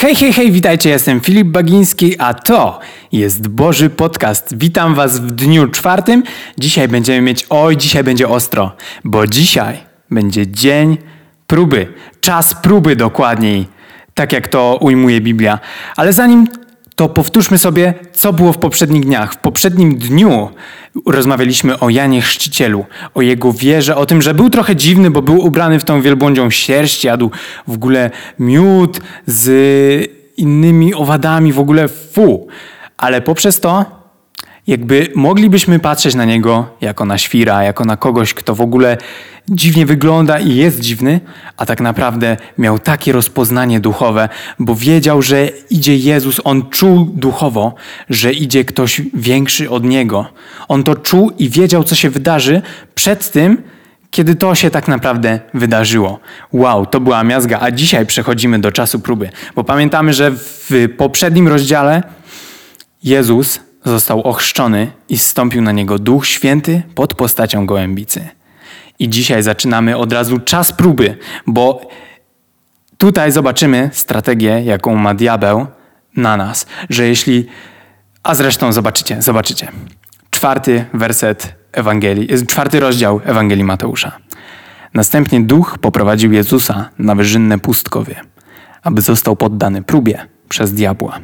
Hej, hej, hej, witajcie, jestem Filip Bagiński, a to jest Boży Podcast. Witam Was w dniu czwartym. Dzisiaj będziemy mieć, oj, dzisiaj będzie ostro, bo dzisiaj będzie dzień próby, czas próby dokładniej, tak jak to ujmuje Biblia. Ale zanim to powtórzmy sobie, co było w poprzednich dniach. W poprzednim dniu rozmawialiśmy o Janie Chrzcicielu, o jego wierze, o tym, że był trochę dziwny, bo był ubrany w tą wielbłądzią sierść, jadł w ogóle miód z innymi owadami, w ogóle fu. Ale poprzez to jakby moglibyśmy patrzeć na niego jako na świra, jako na kogoś, kto w ogóle dziwnie wygląda i jest dziwny, a tak naprawdę miał takie rozpoznanie duchowe, bo wiedział, że idzie Jezus, on czuł duchowo, że idzie ktoś większy od niego. On to czuł i wiedział, co się wydarzy przed tym, kiedy to się tak naprawdę wydarzyło. Wow, to była miazga, a dzisiaj przechodzimy do czasu próby, bo pamiętamy, że w poprzednim rozdziale Jezus został ochrzczony i zstąpił na niego Duch Święty pod postacią gołębicy. I dzisiaj zaczynamy od razu czas próby, bo tutaj zobaczymy strategię, jaką ma diabeł na nas, że jeśli, a zresztą zobaczycie, zobaczycie. Czwarty werset Ewangelii, czwarty rozdział Ewangelii Mateusza. Następnie duch poprowadził Jezusa na wyżynne pustkowie, aby został poddany próbie przez diabła.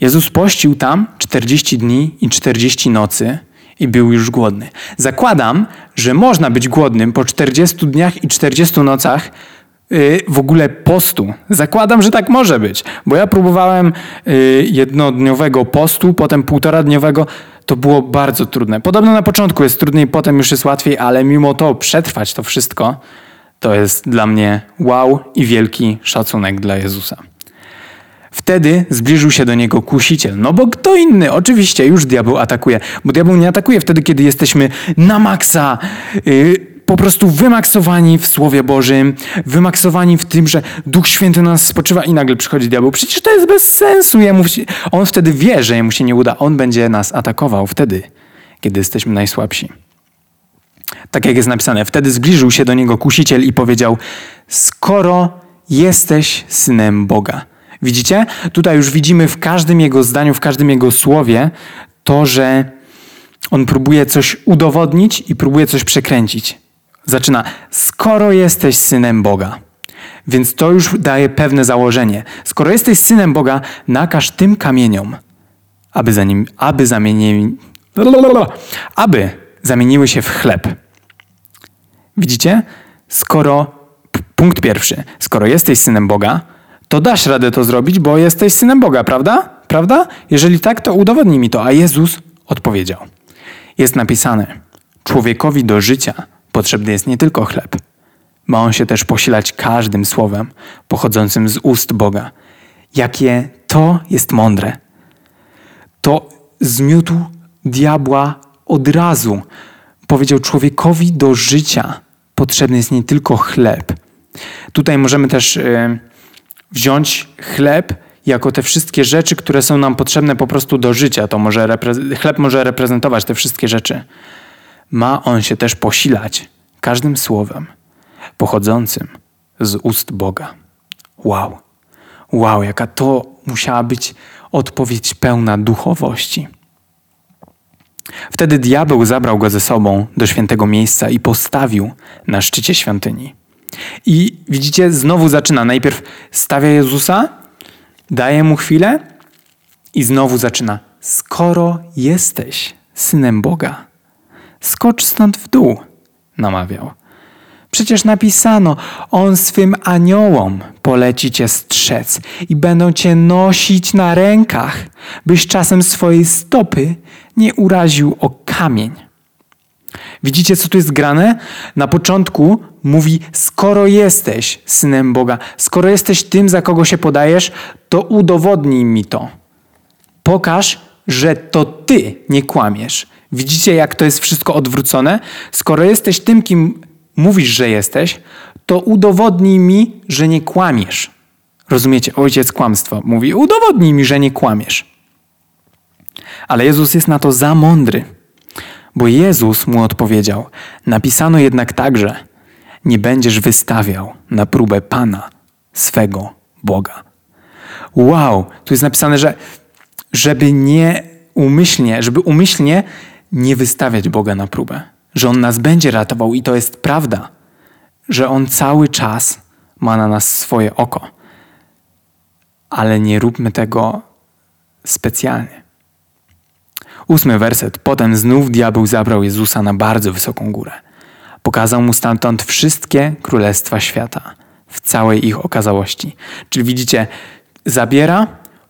Jezus pościł tam 40 dni i 40 nocy i był już głodny. Zakładam, że można być głodnym po 40 dniach i 40 nocach yy, w ogóle postu. Zakładam, że tak może być, bo ja próbowałem yy, jednodniowego postu, potem półtoradniowego. To było bardzo trudne. Podobno na początku jest trudniej, potem już jest łatwiej, ale mimo to przetrwać to wszystko, to jest dla mnie wow i wielki szacunek dla Jezusa. Wtedy zbliżył się do niego kusiciel. No bo kto inny? Oczywiście już diabeł atakuje. Bo diabeł nie atakuje wtedy, kiedy jesteśmy na maksa. Yy, po prostu wymaksowani w Słowie Bożym, wymaksowani w tym, że Duch Święty nas spoczywa i nagle przychodzi diabeł. Przecież to jest bez sensu. Jemu się... On wtedy wie, że jemu się nie uda. On będzie nas atakował wtedy, kiedy jesteśmy najsłabsi. Tak jak jest napisane, wtedy zbliżył się do niego kusiciel i powiedział: Skoro jesteś synem Boga, Widzicie? Tutaj już widzimy w każdym jego zdaniu, w każdym jego słowie to, że on próbuje coś udowodnić i próbuje coś przekręcić. Zaczyna, skoro jesteś synem Boga. Więc to już daje pewne założenie. Skoro jesteś synem Boga, nakaż tym kamieniom, aby, za nim, aby, aby zamieniły się w chleb. Widzicie? Skoro, punkt pierwszy, skoro jesteś synem Boga, to dasz radę to zrobić, bo jesteś synem Boga, prawda? Prawda? Jeżeli tak, to udowodnij mi to. A Jezus odpowiedział. Jest napisane: Człowiekowi do życia potrzebny jest nie tylko chleb. Ma on się też posilać każdym słowem pochodzącym z ust Boga. Jakie to jest mądre. To zmiótł diabła od razu. Powiedział człowiekowi do życia potrzebny jest nie tylko chleb. Tutaj możemy też. Yy, wziąć chleb jako te wszystkie rzeczy, które są nam potrzebne po prostu do życia. To może chleb może reprezentować te wszystkie rzeczy. Ma on się też posilać każdym słowem pochodzącym z ust Boga. Wow. Wow, jaka to musiała być odpowiedź pełna duchowości. Wtedy diabeł zabrał go ze sobą do świętego miejsca i postawił na szczycie świątyni. I widzicie, znowu zaczyna. Najpierw stawia Jezusa, daje mu chwilę i znowu zaczyna. Skoro jesteś synem Boga, skocz stąd w dół, namawiał. Przecież napisano, on swym aniołom poleci cię strzec i będą cię nosić na rękach, byś czasem swojej stopy nie uraził o kamień. Widzicie, co tu jest grane? Na początku mówi: Skoro jesteś synem Boga, skoro jesteś tym, za kogo się podajesz, to udowodnij mi to. Pokaż, że to ty nie kłamiesz. Widzicie, jak to jest wszystko odwrócone? Skoro jesteś tym, kim mówisz, że jesteś, to udowodnij mi, że nie kłamiesz. Rozumiecie? Ojciec kłamstwa mówi: Udowodnij mi, że nie kłamiesz. Ale Jezus jest na to za mądry. Bo Jezus mu odpowiedział: Napisano jednak także: Nie będziesz wystawiał na próbę Pana swego Boga. Wow, tu jest napisane, że żeby nie umyślnie, żeby umyślnie nie wystawiać Boga na próbę. Że On nas będzie ratował i to jest prawda. Że On cały czas ma na nas swoje oko. Ale nie róbmy tego specjalnie. Ósmy werset. Potem znów diabeł zabrał Jezusa na bardzo wysoką górę. Pokazał mu stamtąd wszystkie królestwa świata w całej ich okazałości. Czyli widzicie, zabiera,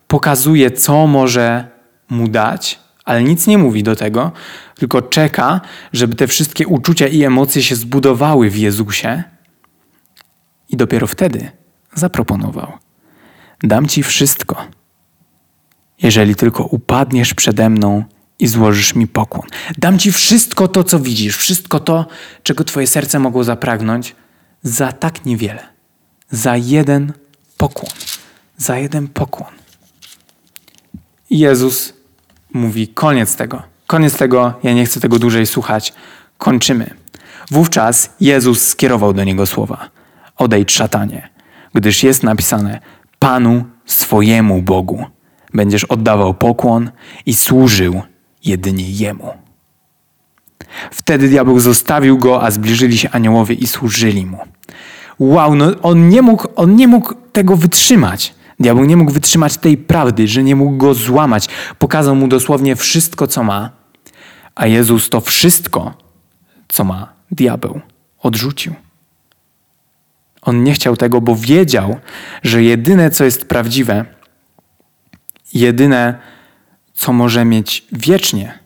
pokazuje, co może mu dać, ale nic nie mówi do tego, tylko czeka, żeby te wszystkie uczucia i emocje się zbudowały w Jezusie. I dopiero wtedy zaproponował: Dam ci wszystko, jeżeli tylko upadniesz przede mną i złożysz mi pokłon. Dam ci wszystko to, co widzisz, wszystko to, czego twoje serce mogło zapragnąć, za tak niewiele. Za jeden pokłon. Za jeden pokłon. Jezus mówi: koniec tego. Koniec tego, ja nie chcę tego dłużej słuchać. Kończymy. Wówczas Jezus skierował do niego słowa: Odejdź, szatanie, gdyż jest napisane: Panu swojemu Bogu będziesz oddawał pokłon i służył jedynie Jemu. Wtedy diabeł zostawił go, a zbliżyli się aniołowie i służyli mu. Wow, no on nie mógł, on nie mógł tego wytrzymać. Diabeł nie mógł wytrzymać tej prawdy, że nie mógł go złamać. Pokazał mu dosłownie wszystko, co ma, a Jezus to wszystko, co ma, diabeł odrzucił. On nie chciał tego, bo wiedział, że jedyne, co jest prawdziwe, jedyne, co może mieć wiecznie,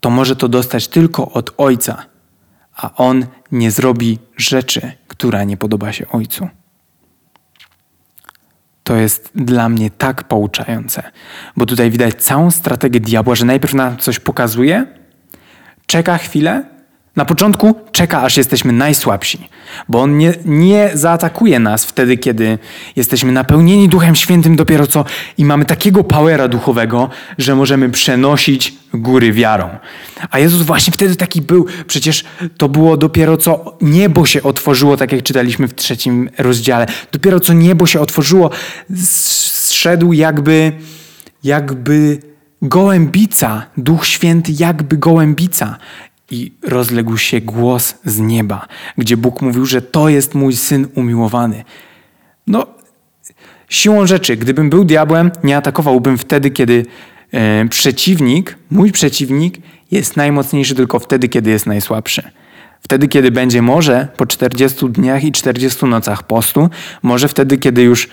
to może to dostać tylko od Ojca, a On nie zrobi rzeczy, która nie podoba się Ojcu. To jest dla mnie tak pouczające, bo tutaj widać całą strategię diabła, że najpierw nam coś pokazuje, czeka chwilę, na początku czeka, aż jesteśmy najsłabsi, bo on nie, nie zaatakuje nas wtedy, kiedy jesteśmy napełnieni Duchem Świętym dopiero co i mamy takiego powera duchowego, że możemy przenosić góry wiarą. A Jezus właśnie wtedy taki był. Przecież to było dopiero co niebo się otworzyło, tak jak czytaliśmy w trzecim rozdziale. Dopiero co niebo się otworzyło, zszedł jakby, jakby gołębica, Duch Święty jakby gołębica i rozległ się głos z nieba, gdzie Bóg mówił, że to jest mój syn umiłowany. No, siłą rzeczy, gdybym był diabłem, nie atakowałbym wtedy, kiedy e, przeciwnik, mój przeciwnik, jest najmocniejszy tylko wtedy, kiedy jest najsłabszy. Wtedy, kiedy będzie może po 40 dniach i 40 nocach postu, może wtedy, kiedy już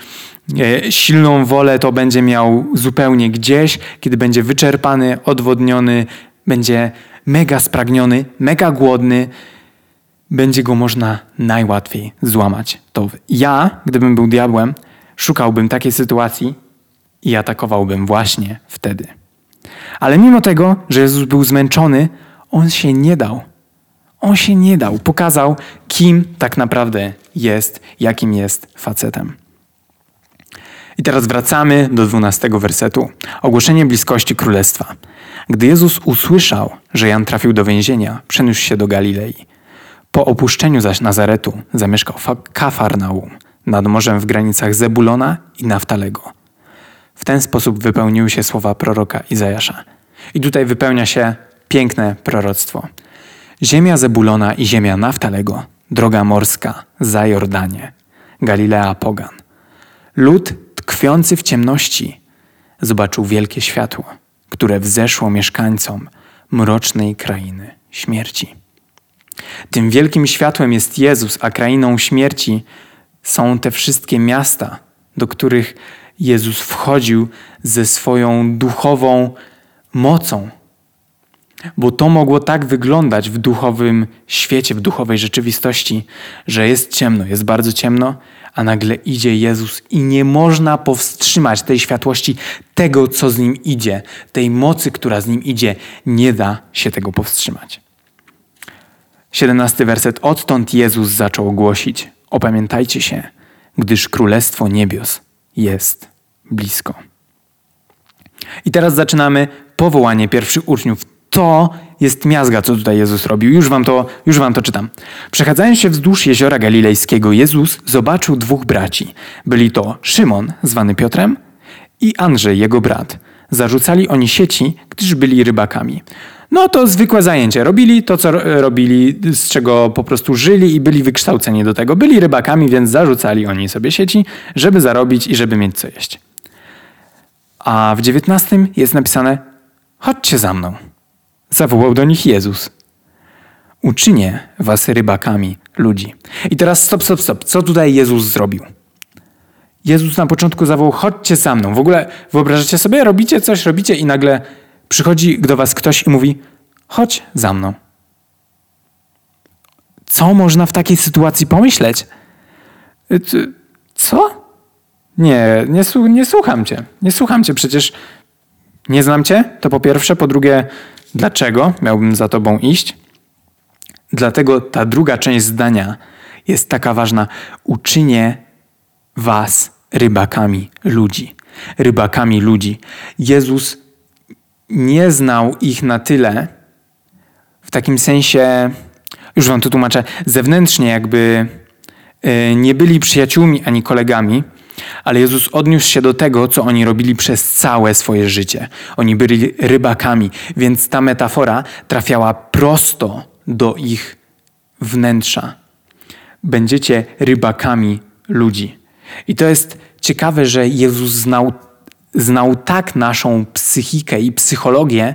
e, silną wolę to będzie miał zupełnie gdzieś, kiedy będzie wyczerpany, odwodniony, będzie mega spragniony, mega głodny, będzie go można najłatwiej złamać. To ja, gdybym był diabłem, szukałbym takiej sytuacji i atakowałbym właśnie wtedy. Ale mimo tego, że Jezus był zmęczony, on się nie dał. On się nie dał. Pokazał, kim tak naprawdę jest, jakim jest facetem. I teraz wracamy do dwunastego wersetu. Ogłoszenie bliskości królestwa. Gdy Jezus usłyszał, że Jan trafił do więzienia, przeniósł się do Galilei. Po opuszczeniu zaś Nazaretu zamieszkał w Kafarnaum, nad morzem w granicach Zebulona i Naftalego. W ten sposób wypełniły się słowa proroka Izajasza. I tutaj wypełnia się piękne proroctwo. Ziemia Zebulona i ziemia Naftalego, droga morska za Jordanie, Galilea pogan. Lud tkwiący w ciemności zobaczył wielkie światło które wzeszło mieszkańcom mrocznej krainy śmierci. Tym wielkim światłem jest Jezus, a krainą śmierci są te wszystkie miasta, do których Jezus wchodził ze swoją duchową mocą. Bo to mogło tak wyglądać w duchowym świecie, w duchowej rzeczywistości, że jest ciemno, jest bardzo ciemno, a nagle idzie Jezus i nie można powstrzymać tej światłości, tego, co z nim idzie, tej mocy, która z nim idzie. Nie da się tego powstrzymać. 17 werset. Odtąd Jezus zaczął głosić: Opamiętajcie się, gdyż królestwo niebios jest blisko. I teraz zaczynamy powołanie pierwszych uczniów to jest miazga, co tutaj Jezus robił. Już wam to, już wam to czytam. Przechadzając się wzdłuż jeziora galilejskiego, Jezus zobaczył dwóch braci. Byli to Szymon, zwany Piotrem, i Andrzej, jego brat. Zarzucali oni sieci, gdyż byli rybakami. No to zwykłe zajęcie. Robili to, co robili, z czego po prostu żyli i byli wykształceni do tego. Byli rybakami, więc zarzucali oni sobie sieci, żeby zarobić i żeby mieć co jeść. A w XIX jest napisane: Chodźcie za mną. Zawołał do nich Jezus. Uczynię was rybakami ludzi. I teraz stop, stop, stop. Co tutaj Jezus zrobił? Jezus na początku zawołał: Chodźcie za mną. W ogóle wyobrażacie sobie, robicie coś, robicie i nagle przychodzi do was ktoś i mówi: Chodź za mną. Co można w takiej sytuacji pomyśleć? Co? Nie, nie, nie słucham cię. Nie słucham cię, przecież nie znam cię, to po pierwsze. Po drugie, dlaczego miałbym za tobą iść? Dlatego ta druga część zdania jest taka ważna. Uczynię was rybakami ludzi. Rybakami ludzi. Jezus nie znał ich na tyle, w takim sensie, już wam to tłumaczę, zewnętrznie jakby e, nie byli przyjaciółmi ani kolegami, ale Jezus odniósł się do tego, co oni robili przez całe swoje życie. Oni byli rybakami, więc ta metafora trafiała prosto do ich wnętrza. Będziecie rybakami ludzi. I to jest ciekawe, że Jezus znał, znał tak naszą psychikę i psychologię,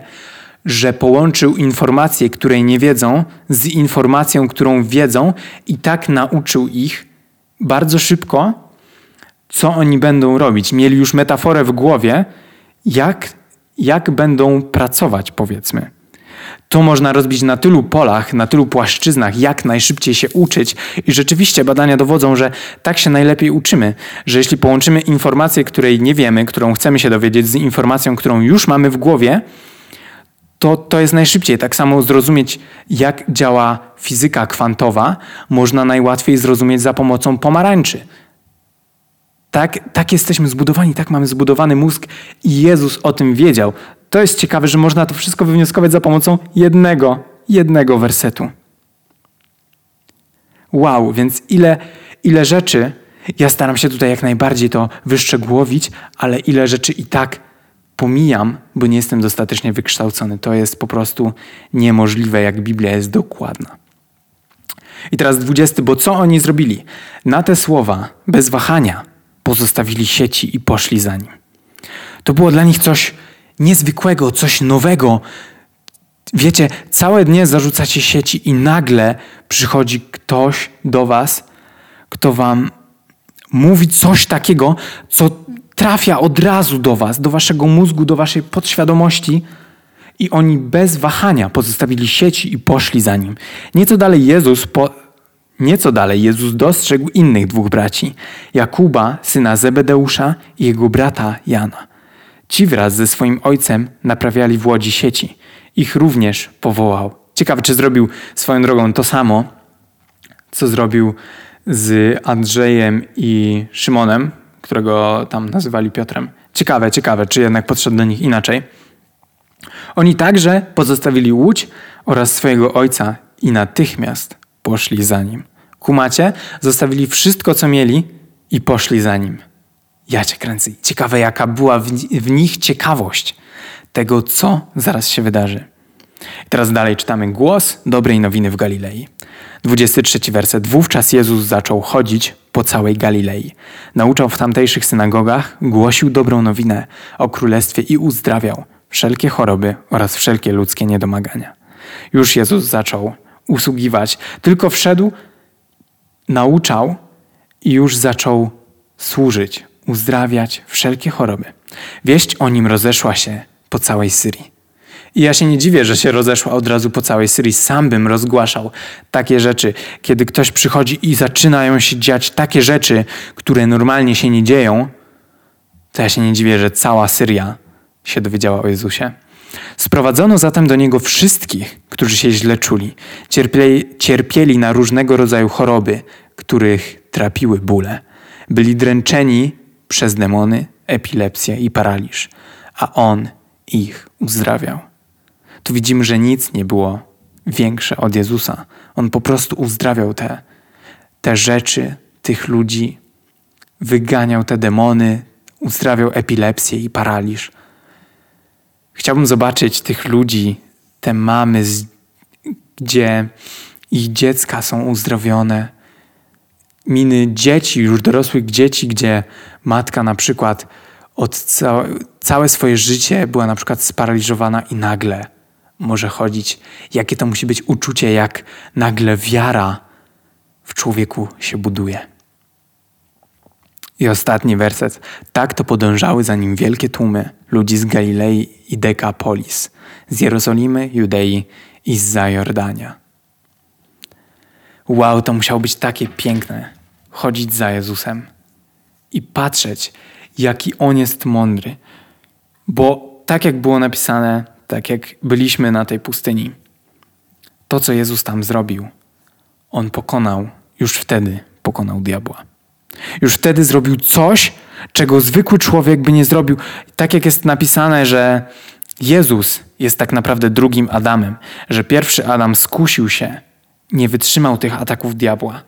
że połączył informację, której nie wiedzą, z informacją, którą wiedzą, i tak nauczył ich bardzo szybko, co oni będą robić. Mieli już metaforę w głowie, jak, jak będą pracować, powiedzmy. To można rozbić na tylu polach, na tylu płaszczyznach, jak najszybciej się uczyć. I rzeczywiście badania dowodzą, że tak się najlepiej uczymy, że jeśli połączymy informację, której nie wiemy, którą chcemy się dowiedzieć, z informacją, którą już mamy w głowie, to, to jest najszybciej. Tak samo zrozumieć, jak działa fizyka kwantowa, można najłatwiej zrozumieć za pomocą pomarańczy. Tak, tak jesteśmy zbudowani, tak mamy zbudowany mózg i Jezus o tym wiedział. To jest ciekawe, że można to wszystko wywnioskować za pomocą jednego, jednego wersetu. Wow, więc ile, ile rzeczy, ja staram się tutaj jak najbardziej to wyszczegółowić, ale ile rzeczy i tak pomijam, bo nie jestem dostatecznie wykształcony. To jest po prostu niemożliwe, jak Biblia jest dokładna. I teraz dwudziesty, bo co oni zrobili? Na te słowa, bez wahania, pozostawili sieci i poszli za nim. To było dla nich coś niezwykłego, coś nowego. Wiecie, całe dnie zarzucacie sieci i nagle przychodzi ktoś do was, kto wam mówi coś takiego, co trafia od razu do was, do waszego mózgu, do waszej podświadomości. I oni bez wahania pozostawili sieci i poszli za nim. Nieco dalej Jezus po, Nieco dalej Jezus dostrzegł innych dwóch braci, Jakuba, syna Zebedeusza i jego brata Jana. Ci wraz ze swoim ojcem naprawiali w łodzi sieci. Ich również powołał. Ciekawe, czy zrobił swoją drogą to samo, co zrobił z Andrzejem i Szymonem, którego tam nazywali Piotrem. Ciekawe, ciekawe, czy jednak podszedł do nich inaczej. Oni także pozostawili łódź oraz swojego ojca i natychmiast poszli za nim. Kumacie? Zostawili wszystko, co mieli i poszli za nim. Ja cię kręcę. Ciekawe, jaka była w, nich ciekawość tego, co zaraz się wydarzy. I teraz dalej czytamy głos dobrej nowiny w Galilei. 23 werset. Wówczas Jezus zaczął chodzić po całej Galilei. Nauczał w tamtejszych synagogach, głosił dobrą nowinę o królestwie i uzdrawiał wszelkie choroby oraz wszelkie ludzkie niedomagania. Już Jezus zaczął usługiwać, tylko wszedł, nauczał i już zaczął służyć, uzdrawiać wszelkie choroby. Wieść o nim rozeszła się po całej Syrii. I ja się nie dziwię, że się rozeszła od razu po całej Syrii. Sam bym rozgłaszał takie rzeczy, kiedy ktoś przychodzi i zaczynają się dziać takie rzeczy, które normalnie się nie dzieją, to ja się nie dziwię, że cała Syria się dowiedziała o Jezusie. Sprowadzono zatem do niego wszystkich, którzy się źle czuli, cierpieli, cierpieli na różnego rodzaju choroby, których trapiły bóle. Byli dręczeni przez demony, epilepsję i paraliż, a on ich uzdrawiał. Tu widzimy, że nic nie było większe od Jezusa. On po prostu uzdrawiał te, te rzeczy, tych ludzi, wyganiał te demony, uzdrawiał epilepsję i paraliż. Chciałbym zobaczyć tych ludzi, te mamy, gdzie ich dziecka są uzdrowione. Miny dzieci, już dorosłych dzieci, gdzie matka na przykład od całe, całe swoje życie była na przykład sparaliżowana i nagle może chodzić. Jakie to musi być uczucie, jak nagle wiara w człowieku się buduje. I ostatni werset. Tak to podążały za nim wielkie tłumy ludzi z Galilei i Dekapolis, z Jerozolimy, Judei i z Zajordania. Wow, to musiało być takie piękne chodzić za Jezusem i patrzeć, jaki On jest mądry. Bo tak jak było napisane, tak jak byliśmy na tej pustyni, to co Jezus tam zrobił, On pokonał, już wtedy pokonał diabła. Już wtedy zrobił coś, czego zwykły człowiek by nie zrobił. Tak jak jest napisane, że Jezus jest tak naprawdę drugim Adamem, że pierwszy Adam skusił się, nie wytrzymał tych ataków diabła,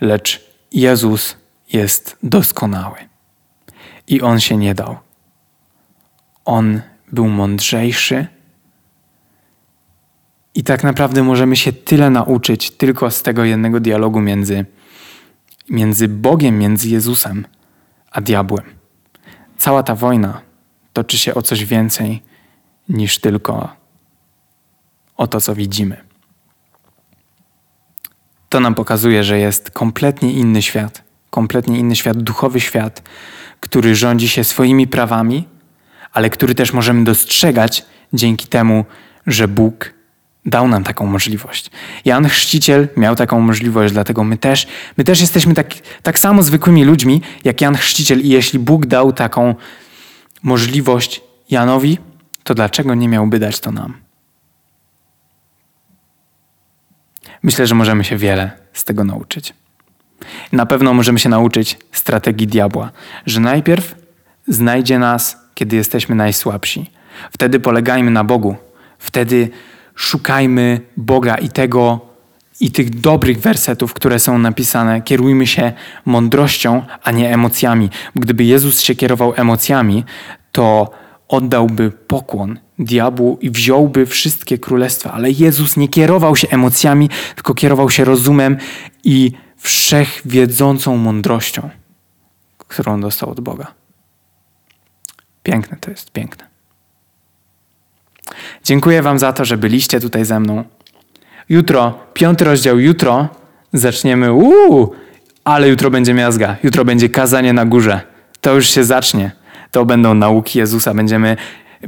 lecz Jezus jest doskonały. I on się nie dał. On był mądrzejszy. I tak naprawdę możemy się tyle nauczyć tylko z tego jednego dialogu między między Bogiem, między Jezusem a diabłem. Cała ta wojna toczy się o coś więcej niż tylko o to, co widzimy. To nam pokazuje, że jest kompletnie inny świat, kompletnie inny świat, duchowy świat, który rządzi się swoimi prawami, ale który też możemy dostrzegać dzięki temu, że Bóg dał nam taką możliwość. Jan Chrzciciel miał taką możliwość, dlatego my też, my też jesteśmy tak, tak samo zwykłymi ludźmi jak Jan Chrzciciel i jeśli Bóg dał taką możliwość Janowi, to dlaczego nie miałby dać to nam? Myślę, że możemy się wiele z tego nauczyć. Na pewno możemy się nauczyć strategii diabła, że najpierw znajdzie nas, kiedy jesteśmy najsłabsi. Wtedy polegajmy na Bogu. Wtedy szukajmy Boga i tego, i tych dobrych wersetów, które są napisane. Kierujmy się mądrością, a nie emocjami. Gdyby Jezus się kierował emocjami, to oddałby pokłon diabłu i wziąłby wszystkie królestwa. Ale Jezus nie kierował się emocjami, tylko kierował się rozumem i wszechwiedzącą mądrością, którą dostał od Boga. Piękne to jest, piękne. Dziękuję Wam za to, że byliście tutaj ze mną. Jutro, piąty rozdział, jutro zaczniemy. Uuu, ale jutro będzie miazga. Jutro będzie kazanie na górze. To już się zacznie. To będą nauki Jezusa. Będziemy,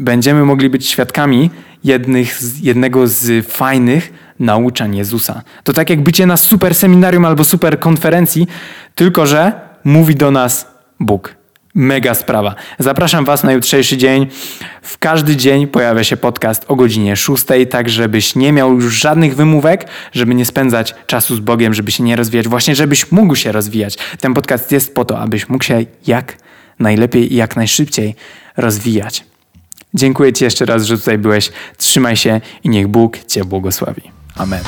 będziemy mogli być świadkami jednych, jednego z fajnych nauczań Jezusa. To tak jak bycie na super seminarium albo super konferencji, tylko że mówi do nas Bóg. Mega sprawa. Zapraszam Was na jutrzejszy dzień. W każdy dzień pojawia się podcast o godzinie 6, tak żebyś nie miał już żadnych wymówek, żeby nie spędzać czasu z Bogiem, żeby się nie rozwijać, właśnie żebyś mógł się rozwijać. Ten podcast jest po to, abyś mógł się jak najlepiej i jak najszybciej rozwijać. Dziękuję Ci jeszcze raz, że tutaj byłeś. Trzymaj się i niech Bóg Cię błogosławi. Amen.